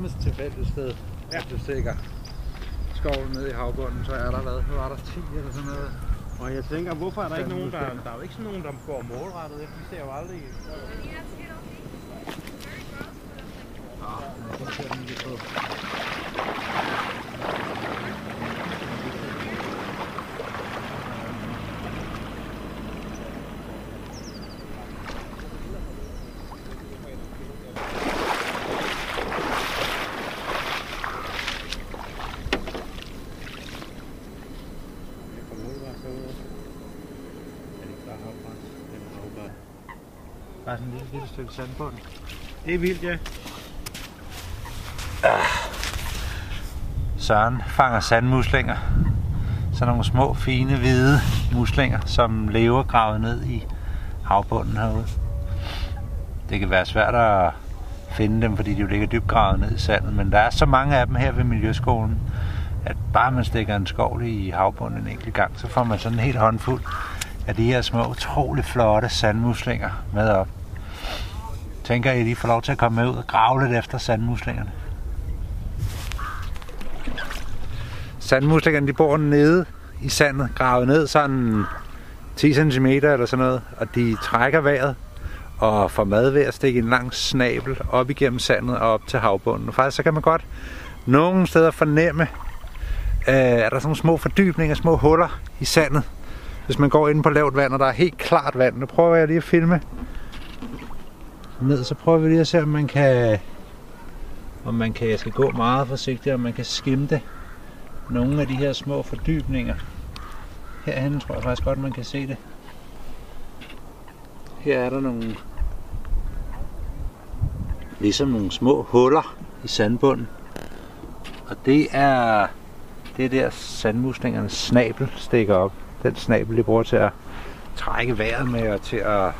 nærmest tilfældigt sted, ja. at du stikker skovlen ned i havbunden, så er der hvad? Er der 10 eller sådan noget. Og jeg tænker, hvorfor er der ikke nogen, der, der er jo ikke sådan nogen, der går målrettet efter. De ser jo aldrig... Ja, så ser den lige på. Bare sådan et lille, lille stykke sandbund. Det er vildt, ja. Søren fanger sandmuslinger. Sådan nogle små, fine, hvide muslinger, som lever gravet ned i havbunden herude. Det kan være svært at finde dem, fordi de jo ligger dybt gravet ned i sandet, men der er så mange af dem her ved Miljøskolen, at bare man stikker en skovl i havbunden en enkelt gang, så får man sådan en helt håndfuld af de her små, utrolig flotte sandmuslinger med op. Tænker I, at I får lov til at komme med ud og grave lidt efter sandmuslingerne? Sandmuslingerne, de bor nede i sandet, gravet ned sådan 10 cm eller sådan noget, og de trækker vejret og får mad ved at stikke en lang snabel op igennem sandet og op til havbunden. Og faktisk så kan man godt nogle steder fornemme, øh, der er sådan nogle små fordybninger, små huller i sandet, hvis man går ind på lavt vand, og der er helt klart vand. Nu prøver jeg lige at filme ned, så prøver vi lige at se, om man kan, om man kan, jeg skal gå meget forsigtigt, om man kan skimte nogle af de her små fordybninger. Herhen tror jeg faktisk godt, man kan se det. Her er der nogle, ligesom nogle små huller i sandbunden. Og det er, det er der sandmuslingernes snabel stikker op. Den snabel, de bruger til at trække vejret med og til at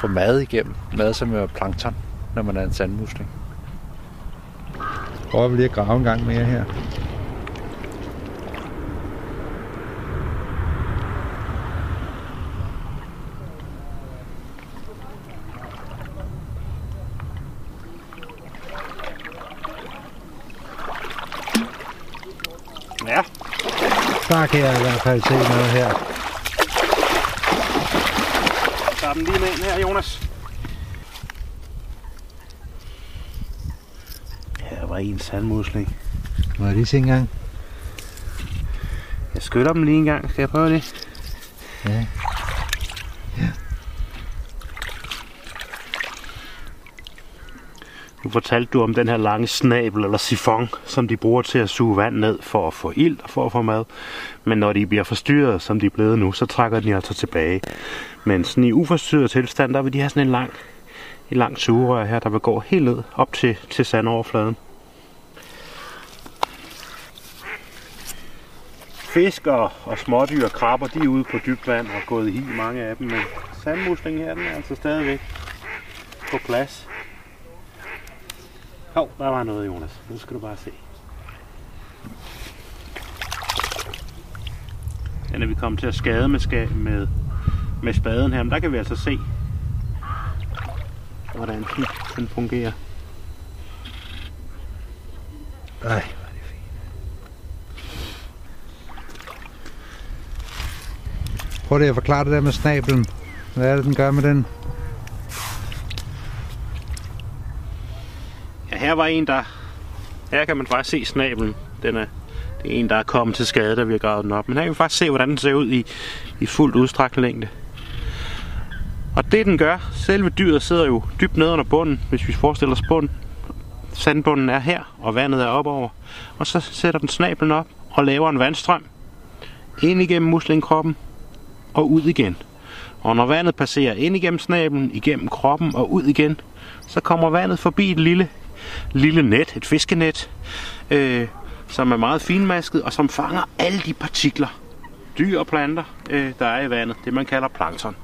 få mad igennem. Mad som er plankton, når man er en sandmusling. Prøver vi lige at grave en gang mere her. Ja. Der kan jeg i hvert fald se noget her. Tager den lige med ind her, Jonas. Her var en sandmusling. Må jeg lige se en gang? Jeg skytter dem lige en gang. Skal jeg prøve det? Ja. Nu fortalte du om den her lange snabel eller sifon, som de bruger til at suge vand ned for at få ild og for at få mad. Men når de bliver forstyrret, som de er blevet nu, så trækker de altså tilbage. Men sådan i uforstyrret tilstand, der vil de have sådan en lang, en lang sugerør her, der vil gå helt ned op til, til sandoverfladen. Fisk og, og smådyr og krabber, de er ude på dybt vand og gået i hi, mange af dem. Men sandmuslingen her, den er altså stadigvæk på plads. Hov, der var noget, Jonas. Nu skal du bare se. Den er vi kommet til at skade med, ska- med, med spaden her, men der kan vi altså se, hvordan den, den fungerer. Ej, det fint. Prøv lige at forklare det der med snablen. Hvad er det, den gør med den? Ja, her var en, der... Her kan man faktisk se snablen. Den er, det er en, der er kommet til skade, da vi har gravet den op. Men her kan vi faktisk se, hvordan den ser ud i, i fuldt udstrakt længde. Og det den gør, selve dyret sidder jo dybt nede under bunden, hvis vi forestiller os bunden. Sandbunden er her, og vandet er opover. Og så sætter den snablen op og laver en vandstrøm ind igennem muslingkroppen og ud igen. Og når vandet passerer ind igennem snablen, igennem kroppen og ud igen, så kommer vandet forbi et lille, lille net, et fiskenet, øh, som er meget finmasket og som fanger alle de partikler, dyr og planter, øh, der er i vandet. Det man kalder plankton.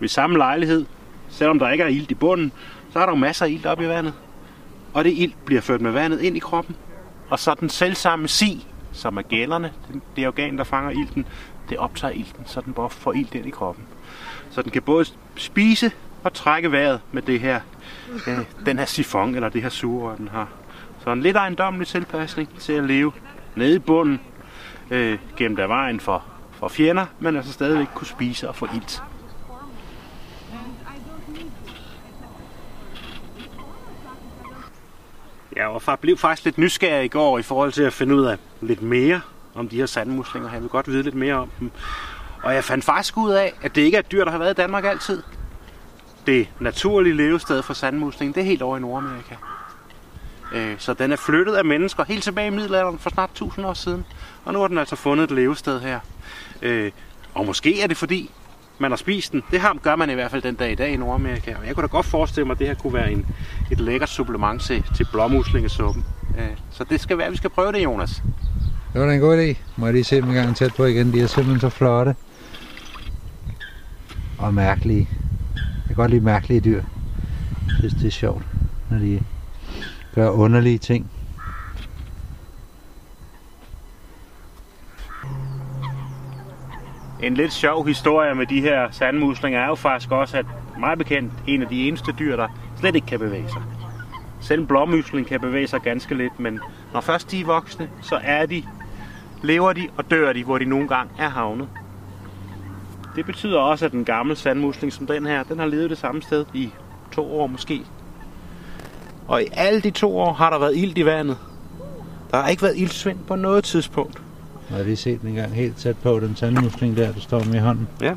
Ved samme lejlighed, selvom der ikke er ilt i bunden, så er der jo masser af ilt op i vandet. Og det ilt bliver ført med vandet ind i kroppen. Og så den selvsamme si, som er gælderne, det organ, der fanger ilten, det optager ilten, så den bare får ilt ind i kroppen. Så den kan både spise at trække vejret med det her, øh, den her sifon, eller det her sugerør, den har. Så en lidt ejendommelig tilpasning til at leve nede i bunden, øh, gennem der vejen for, for fjender, men altså stadigvæk kunne spise og få ilt. Ja, og jeg blev faktisk lidt nysgerrig i går i forhold til at finde ud af lidt mere om de her sandmuslinger. Jeg vil godt vide lidt mere om dem. Og jeg fandt faktisk ud af, at det ikke er et dyr, der har været i Danmark altid. Det naturlige levested for sandmuslingen, det er helt over i Nordamerika. Øh, så den er flyttet af mennesker helt tilbage i middelalderen for snart 1000 år siden. Og nu har den altså fundet et levested her. Øh, og måske er det fordi, man har spist den. Det gør man i hvert fald den dag i dag i Nordamerika. Og jeg kunne da godt forestille mig, at det her kunne være en, et lækkert supplement til, til blåmuslingesuppen. Øh, så det skal være, at vi skal prøve det, Jonas. Det var da en god idé. Må jeg lige se dem en gang tæt på igen. De er simpelthen så flotte. Og mærkelige. Jeg kan godt lide mærkelige dyr. Jeg synes, det er sjovt, når de gør underlige ting. En lidt sjov historie med de her sandmuslinger er jo faktisk også, at meget bekendt en af de eneste dyr, der slet ikke kan bevæge sig. Selv blåmusling kan bevæge sig ganske lidt, men når først de er voksne, så er de, lever de og dør de, hvor de nogle gange er havnet. Det betyder også, at den gamle sandmusling som den her, den har levet det samme sted i to år måske. Og i alle de to år har der været ild i vandet. Der har ikke været ildsvind på noget tidspunkt. Jeg har lige set den en gang helt tæt på, den sandmusling der, der står med i hånden. Ja.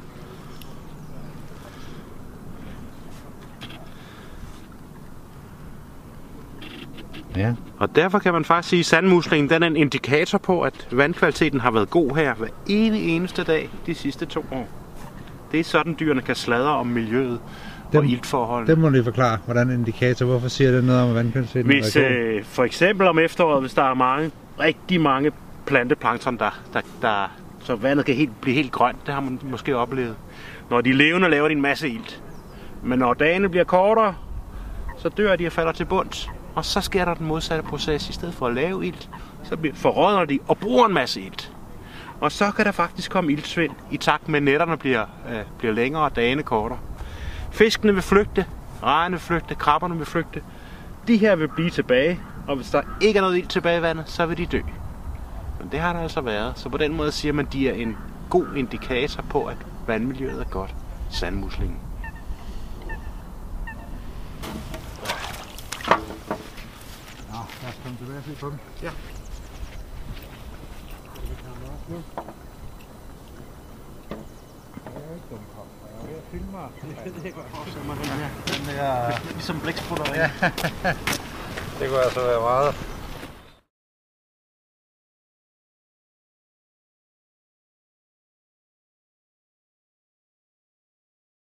Ja. Og derfor kan man faktisk sige, at sandmuslingen den er en indikator på, at vandkvaliteten har været god her hver ene eneste dag de sidste to år. Det er sådan, dyrene kan sladre om miljøet dem, og iltforholdene. Det må du lige forklare, hvordan en indikator, hvorfor siger det noget om, vandkvaliteten hvis? Øh, for eksempel om efteråret, hvis der er mange, rigtig mange planteplankton, der, der, der, så vandet kan helt, blive helt grønt. Det har man måske oplevet. Når de er levende, laver de en masse ilt. Men når dagene bliver kortere, så dør de og falder til bunds. Og så sker der den modsatte proces. I stedet for at lave ilt, så forråder de og bruger en masse ilt. Og så kan der faktisk komme iltsvind i takt med, at netterne bliver, øh, bliver længere og dagene kortere. Fiskene vil flygte, rejerne vil flygte, krabberne vil flygte. De her vil blive tilbage, og hvis der ikke er noget ilt tilbage i vandet, så vil de dø. Men det har der altså været. Så på den måde siger man, at de er en god indikator på, at vandmiljøet er godt. Sandmuslingen. Nå, lad os komme tilbage og se på. Ja. Den. Ja det kunne altså være meget.